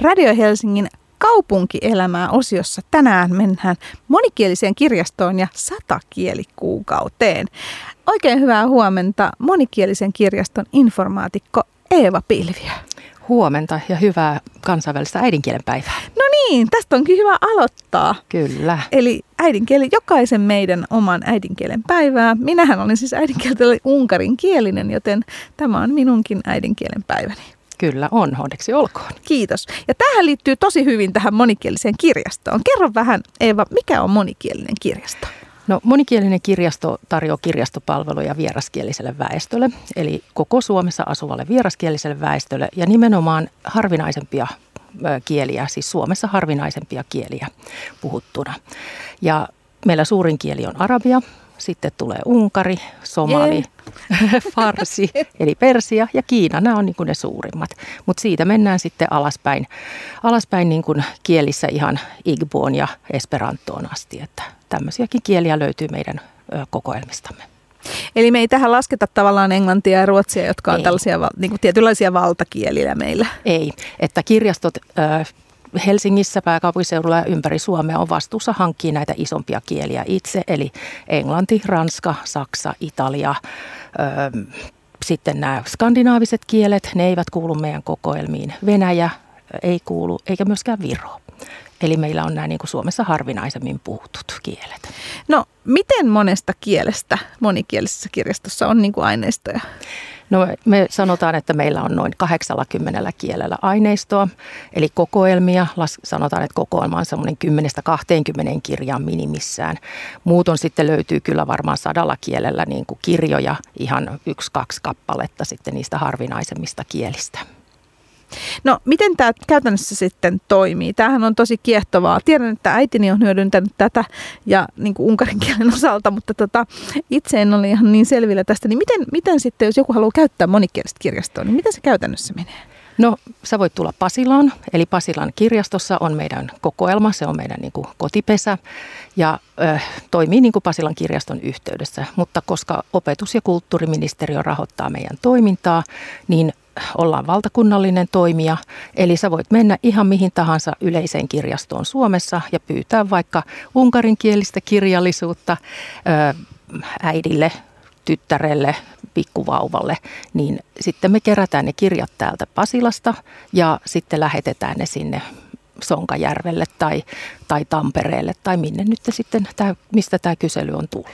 Radio Helsingin kaupunkielämää osiossa tänään mennään monikieliseen kirjastoon ja satakielikkuukauteen. Oikein hyvää huomenta monikielisen kirjaston informaatikko Eeva Pilviö. Huomenta ja hyvää kansainvälistä äidinkielen päivää. No niin, tästä onkin hyvä aloittaa. Kyllä. Eli äidinkieli, jokaisen meidän oman äidinkielen päivää. Minähän olen siis äidinkieltä unkarinkielinen, joten tämä on minunkin äidinkielen päiväni. Kyllä on, onneksi olkoon. Kiitos. Ja tähän liittyy tosi hyvin tähän monikieliseen kirjastoon. Kerro vähän, Eeva, mikä on monikielinen kirjasto? No, monikielinen kirjasto tarjoaa kirjastopalveluja vieraskieliselle väestölle, eli koko Suomessa asuvalle vieraskieliselle väestölle ja nimenomaan harvinaisempia kieliä, siis Suomessa harvinaisempia kieliä puhuttuna. Ja meillä suurin kieli on arabia, sitten tulee Unkari, Somali, Farsi, eli Persia ja Kiina. Nämä on niin kuin ne suurimmat. Mutta siitä mennään sitten alaspäin, alaspäin niin kuin kielissä ihan Igboon ja Esperantoon asti. Että tämmöisiäkin kieliä löytyy meidän kokoelmistamme. Eli me ei tähän lasketa tavallaan englantia ja ruotsia, jotka on ei. tällaisia niin kuin tietynlaisia valtakieliä meillä. Ei, että kirjastot Helsingissä, pääkaupunkiseudulla ja ympäri Suomea on vastuussa hankkia näitä isompia kieliä itse, eli englanti, ranska, saksa, italia, sitten nämä skandinaaviset kielet, ne eivät kuulu meidän kokoelmiin. Venäjä ei kuulu, eikä myöskään Viro. Eli meillä on nämä niin kuin Suomessa harvinaisemmin puhutut kielet. No, miten monesta kielestä monikielisessä kirjastossa on niin kuin aineistoja? No me sanotaan, että meillä on noin 80 kielellä aineistoa, eli kokoelmia. Sanotaan, että kokoelma on semmoinen 10-20 kirjan minimissään. Muuton sitten löytyy kyllä varmaan sadalla kielellä niin kuin kirjoja, ihan yksi-kaksi kappaletta sitten niistä harvinaisemmista kielistä. No, miten tämä käytännössä sitten toimii? Tämähän on tosi kiehtovaa. Tiedän, että äitini on hyödyntänyt tätä ja niin kuin unkarin kielen osalta, mutta tota, itse en ole ihan niin selvillä tästä. Niin miten, miten sitten, jos joku haluaa käyttää monikielistä kirjastoa, niin miten se käytännössä menee? No, sä voit tulla Pasilaan, eli Pasilan kirjastossa on meidän kokoelma, se on meidän niin kuin kotipesä ja ö, toimii niin kuin Pasilan kirjaston yhteydessä. Mutta koska opetus- ja kulttuuriministeriö rahoittaa meidän toimintaa, niin ollaan valtakunnallinen toimija, eli sä voit mennä ihan mihin tahansa yleiseen kirjastoon Suomessa ja pyytää vaikka unkarinkielistä kirjallisuutta äidille, tyttärelle, pikkuvauvalle, niin sitten me kerätään ne kirjat täältä Pasilasta ja sitten lähetetään ne sinne Sonkajärvelle tai, tai Tampereelle tai minne nyt sitten, tää, mistä tämä kysely on tullut.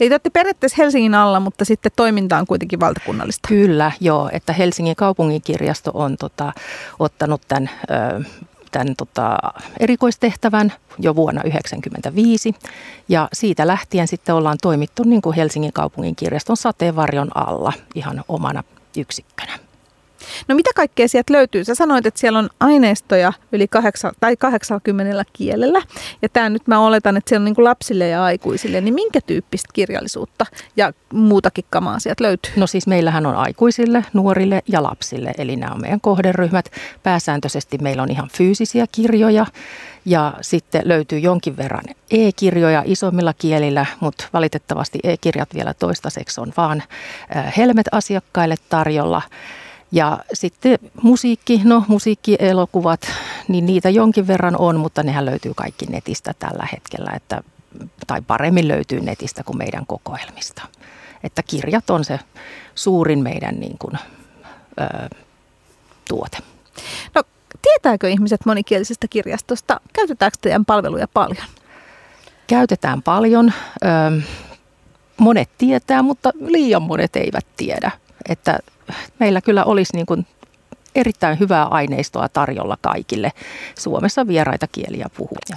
Eli te olette periaatteessa Helsingin alla, mutta sitten toiminta on kuitenkin valtakunnallista. Kyllä, joo, että Helsingin kaupunginkirjasto on tota, ottanut tämän ö, tämän tota, erikoistehtävän jo vuonna 1995 ja siitä lähtien sitten ollaan toimittu niin kuin Helsingin kaupungin kirjaston sateenvarjon alla ihan omana yksikkönä. No mitä kaikkea sieltä löytyy? Sä sanoit, että siellä on aineistoja yli 8, tai 80 kielellä. Ja tämä nyt mä oletan, että siellä on niin lapsille ja aikuisille. Niin minkä tyyppistä kirjallisuutta ja muutakin kamaa sieltä löytyy? No siis meillähän on aikuisille, nuorille ja lapsille. Eli nämä on meidän kohderyhmät. Pääsääntöisesti meillä on ihan fyysisiä kirjoja. Ja sitten löytyy jonkin verran e-kirjoja isommilla kielillä, mutta valitettavasti e-kirjat vielä toistaiseksi on vaan Helmet-asiakkaille tarjolla. Ja sitten musiikki, no musiikkielokuvat, niin niitä jonkin verran on, mutta nehän löytyy kaikki netistä tällä hetkellä, että, tai paremmin löytyy netistä kuin meidän kokoelmista. Että kirjat on se suurin meidän niin kuin, ö, tuote. No tietääkö ihmiset monikielisestä kirjastosta? Käytetäänkö teidän palveluja paljon? Käytetään paljon. Ö, monet tietää, mutta liian monet eivät tiedä. Että meillä kyllä olisi niin kuin erittäin hyvää aineistoa tarjolla kaikille Suomessa vieraita kieliä puhuvia.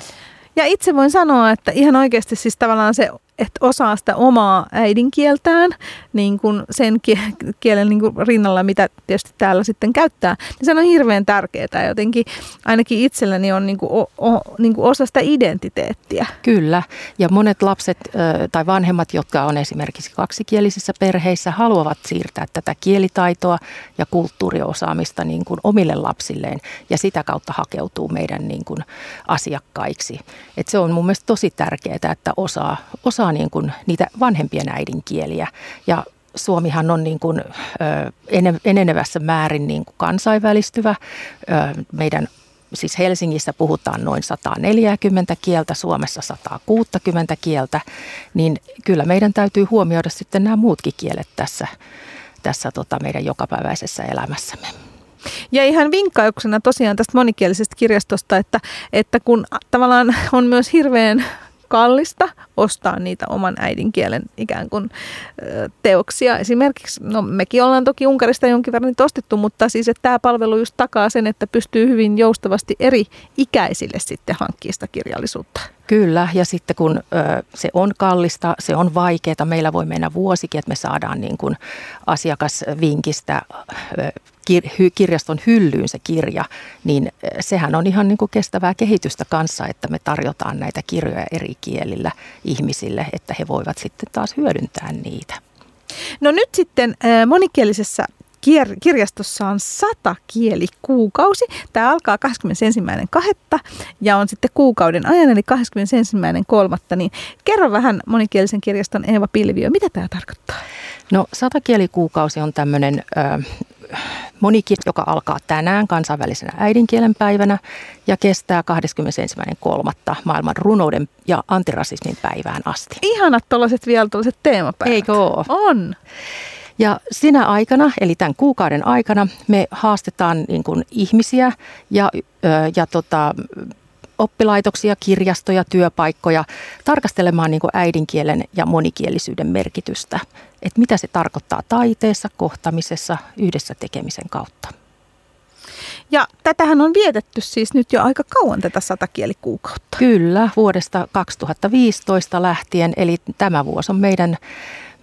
Ja itse voin sanoa, että ihan oikeasti siis tavallaan se että osaa sitä omaa äidinkieltään niin kuin sen kielen niin kuin rinnalla, mitä tietysti täällä sitten käyttää, niin se on hirveän tärkeää. Jotenkin ainakin itselläni on niin kuin, o, o, niin kuin osa sitä identiteettiä. Kyllä, ja monet lapset tai vanhemmat, jotka on esimerkiksi kaksikielisissä perheissä, haluavat siirtää tätä kielitaitoa ja kulttuuriosaamista niin kuin omille lapsilleen ja sitä kautta hakeutuu meidän niin kuin asiakkaiksi. Et se on mun mielestä tosi tärkeää, että osaa, osaa osaa niin kuin niitä vanhempien äidinkieliä. Ja Suomihan on niin kuin, ö, enenevässä määrin niin kuin kansainvälistyvä. Ö, meidän siis Helsingissä puhutaan noin 140 kieltä, Suomessa 160 kieltä, niin kyllä meidän täytyy huomioida sitten nämä muutkin kielet tässä, tässä tota meidän jokapäiväisessä elämässämme. Ja ihan vinkkauksena tosiaan tästä monikielisestä kirjastosta, että, että kun tavallaan on myös hirveän kallista ostaa niitä oman äidinkielen ikään kuin teoksia. Esimerkiksi, no mekin ollaan toki Unkarista jonkin verran ostettu, mutta siis että tämä palvelu just takaa sen, että pystyy hyvin joustavasti eri ikäisille sitten hankkia sitä kirjallisuutta. Kyllä, ja sitten kun ö, se on kallista, se on vaikeaa, meillä voi mennä vuosikin, että me saadaan niin kuin asiakasvinkistä ö, kirjaston hyllyyn se kirja, niin sehän on ihan niin kuin kestävää kehitystä kanssa, että me tarjotaan näitä kirjoja eri kielillä ihmisille, että he voivat sitten taas hyödyntää niitä. No nyt sitten monikielisessä kirjastossa on sata kielikuukausi. Tämä alkaa 21.2. ja on sitten kuukauden ajan, eli 21.3. Niin kerro vähän monikielisen kirjaston Eeva Pilviö, mitä tämä tarkoittaa? No sata kielikuukausi on tämmöinen monikieli, joka alkaa tänään kansainvälisenä äidinkielen päivänä ja kestää 21.3. maailman runouden ja antirasismin päivään asti. Ihanat tuollaiset vielä tuollaiset teemapäivät. Eikö ole? On. Ja sinä aikana, eli tämän kuukauden aikana, me haastetaan niin kuin ihmisiä ja, ja tota, oppilaitoksia, kirjastoja, työpaikkoja tarkastelemaan niin äidinkielen ja monikielisyyden merkitystä. Että mitä se tarkoittaa taiteessa, kohtamisessa, yhdessä tekemisen kautta. Ja tätähän on vietetty siis nyt jo aika kauan tätä satakielikuukautta. Kyllä, vuodesta 2015 lähtien, eli tämä vuosi on meidän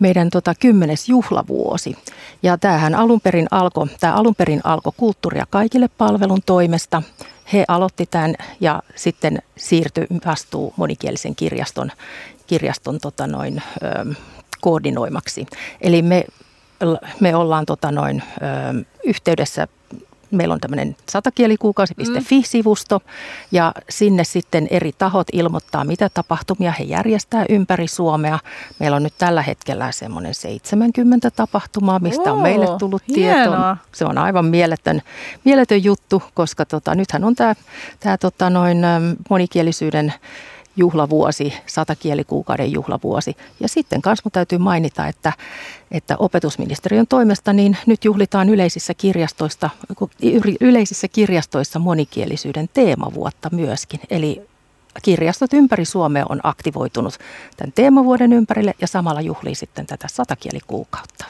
meidän tota, kymmenes juhlavuosi. Ja tämähän alun perin alkoi, tämä alun perin alkoi kulttuuria kaikille palvelun toimesta. He aloitti tämän ja sitten siirtyi vastuu monikielisen kirjaston, kirjaston tota noin, ö, koordinoimaksi. Eli me, me ollaan tota noin, ö, yhteydessä meillä on tämmöinen satakielikuukausi.fi-sivusto ja sinne sitten eri tahot ilmoittaa, mitä tapahtumia he järjestää ympäri Suomea. Meillä on nyt tällä hetkellä semmoinen 70 tapahtumaa, mistä on meille tullut tieto. Se on aivan mieletön, mieletön juttu, koska tota, nythän on tämä, tämä tota, noin monikielisyyden juhlavuosi, satakielikuukauden juhlavuosi. Ja sitten kanssa täytyy mainita, että, että opetusministeriön toimesta niin nyt juhlitaan yleisissä kirjastoissa, yleisissä kirjastoissa monikielisyyden teemavuotta myöskin. Eli kirjastot ympäri Suomea on aktivoitunut tämän teemavuoden ympärille ja samalla juhlii sitten tätä satakielikuukautta.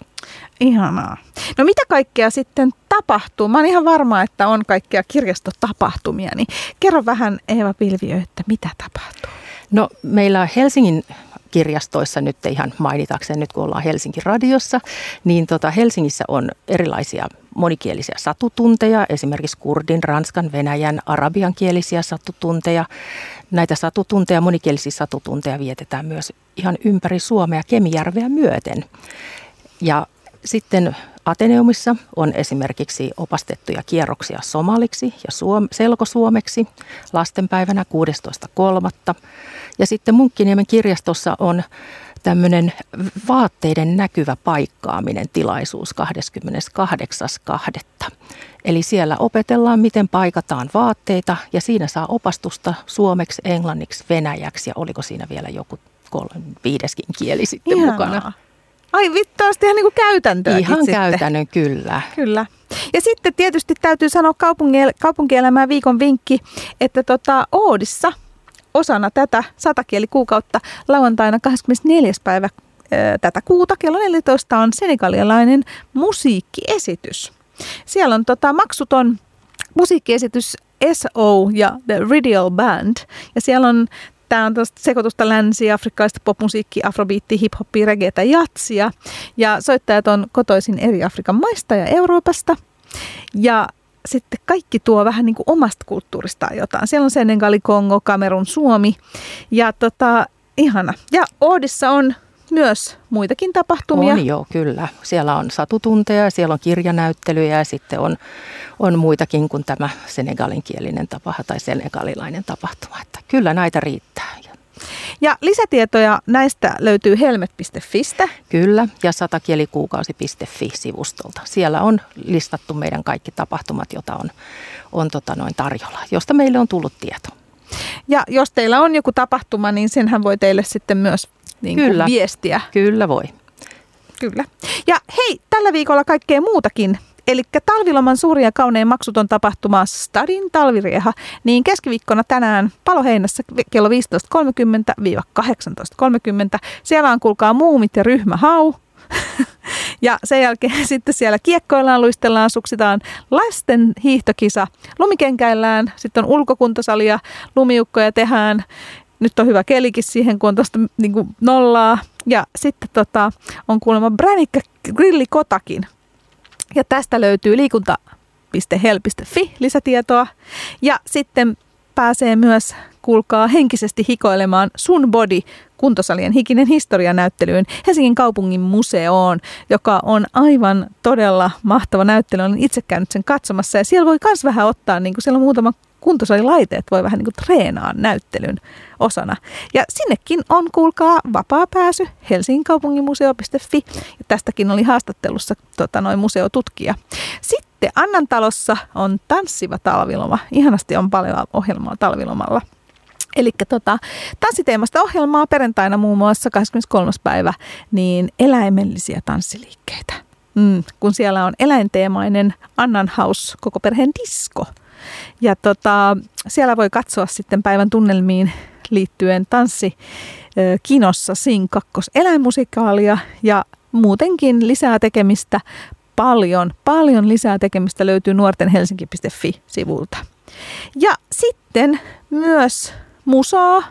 Ihanaa. No mitä kaikkea sitten tapahtuu? Mä oon ihan varma, että on kaikkea kirjastotapahtumia, niin kerro vähän Eeva Pilviö, että mitä tapahtuu? No meillä Helsingin kirjastoissa nyt ihan mainitakseen nyt kun ollaan Helsingin radiossa, niin tota Helsingissä on erilaisia monikielisiä satutunteja, esimerkiksi kurdin, ranskan, venäjän, arabiankielisiä satutunteja. Näitä satutunteja, monikielisiä satutunteja vietetään myös ihan ympäri Suomea Kemijärveä myöten. Ja sitten Ateneumissa on esimerkiksi opastettuja kierroksia somaliksi ja suom- selkosuomeksi lastenpäivänä 16.3. Ja sitten Munkkiniemen kirjastossa on tämmöinen vaatteiden näkyvä paikkaaminen tilaisuus 28.2. Eli siellä opetellaan, miten paikataan vaatteita ja siinä saa opastusta suomeksi, englanniksi, venäjäksi ja oliko siinä vielä joku kolme, viideskin kieli sitten Ihanaa. mukana. Ai vittu, ihan niin käytäntöä. Ihan sitten. käytännön, kyllä. Kyllä. Ja sitten tietysti täytyy sanoa kaupunki- kaupunkielämää viikon vinkki, että tota Oodissa osana tätä satakielikuukautta lauantaina 24. päivä tätä kuuta kello 14 on senegalialainen musiikkiesitys. Siellä on tota maksuton musiikkiesitys SO ja The Radio Band. Ja siellä on Tämä on sekoitusta länsi-afrikkalaista popmusiikki, afrobiitti, hip-hoppia, reggaetä, jatsia. Ja soittajat on kotoisin eri Afrikan maista ja Euroopasta. Ja sitten kaikki tuo vähän niin kuin omasta kulttuuristaan jotain. Siellä on Senegali, Kongo, Kamerun, Suomi. Ja tota, ihana. Ja Oodissa on myös muitakin tapahtumia. On joo, kyllä. Siellä on satutunteja, siellä on kirjanäyttelyjä ja sitten on, on muitakin kuin tämä senegalinkielinen tapahtuma tai senegalilainen tapahtuma. Että kyllä näitä riittää. Ja lisätietoja näistä löytyy helmet.fistä. Kyllä, ja satakielikuukausi.fi-sivustolta. Siellä on listattu meidän kaikki tapahtumat, joita on, on tota noin tarjolla, josta meille on tullut tieto. Ja jos teillä on joku tapahtuma, niin senhän voi teille sitten myös niin kuin Kyllä. viestiä. Kyllä voi. Kyllä. Ja hei, tällä viikolla kaikkea muutakin. Eli talviloman suuri ja kaunein maksuton tapahtuma Stadin talvirieha, niin keskiviikkona tänään Paloheinässä kello 15.30-18.30. Siellä on kuulkaa muumit ja ryhmä hau. ja sen jälkeen sitten siellä kiekkoillaan, luistellaan, suksitaan lasten hiihtokisa, lumikenkäillään, sitten on ulkokuntosalia, lumiukkoja tehdään. Nyt on hyvä kelikin siihen, kun on tuosta niin nollaa. Ja sitten tota, on kuulemma Bränikkä grillikotakin. Ja tästä löytyy liikunta.hel.fi lisätietoa. Ja sitten pääsee myös, kuulkaa, henkisesti hikoilemaan Sun Body kuntosalien hikinen historianäyttelyyn Helsingin kaupungin museoon, joka on aivan todella mahtava näyttely. Olen itse käynyt sen katsomassa ja siellä voi myös vähän ottaa, niin kuin siellä on muutama kuntosalilaite, voi vähän niin kuin treenaa näyttelyn osana. Ja sinnekin on, kuulkaa, vapaa pääsy Helsingin kaupunginmuseo.fi. Ja tästäkin oli haastattelussa tota, noin museotutkija. Sitten Annan talossa on tanssiva talviloma. Ihanasti on paljon ohjelmaa talvilomalla. Eli tota, tanssiteemasta ohjelmaa perjantaina muun muassa 23. päivä, niin eläimellisiä tanssiliikkeitä. Mm, kun siellä on eläinteemainen Annan House koko perheen disko. Ja tota, siellä voi katsoa sitten päivän tunnelmiin liittyen tanssi kinossa Sing 2 eläinmusikaalia ja muutenkin lisää tekemistä paljon, paljon lisää tekemistä löytyy nuortenhelsinki.fi-sivulta. Ja sitten myös musaa,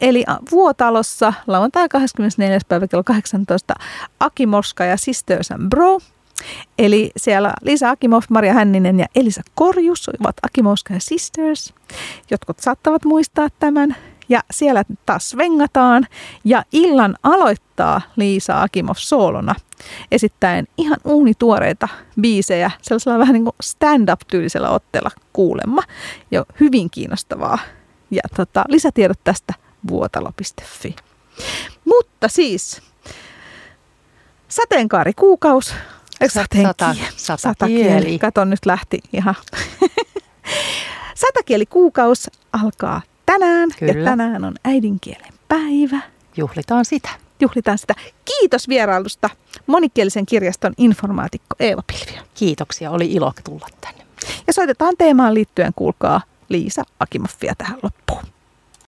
eli Vuotalossa lauantai 24. päivä kello 18 Aki Morska ja Sisters and Bro. Eli siellä Lisa Akimov, Maria Hänninen ja Elisa Korjus ovat Akimoska ja Sisters. Jotkut saattavat muistaa tämän. Ja siellä taas vengataan ja illan aloittaa Liisa Akimov soolona esittäen ihan uunituoreita biisejä sellaisella vähän niin kuin stand-up-tyylisellä otteella kuulemma. Jo hyvin kiinnostavaa. Ja tota, lisätiedot tästä vuotalo.fi. Mutta siis sateenkaarikuukaus, sateenkieli. Sata, satakieli. Kato, nyt lähti ihan. Satakielikuukaus alkaa tänään Kyllä. ja tänään on äidinkielen päivä. Juhlitaan sitä. Juhlitaan sitä. Kiitos vierailusta monikielisen kirjaston informaatikko Eeva Pilviö. Kiitoksia, oli ilo tulla tänne. Ja soitetaan teemaan liittyen, kuulkaa Liisa Akimoffia tähän loppuun.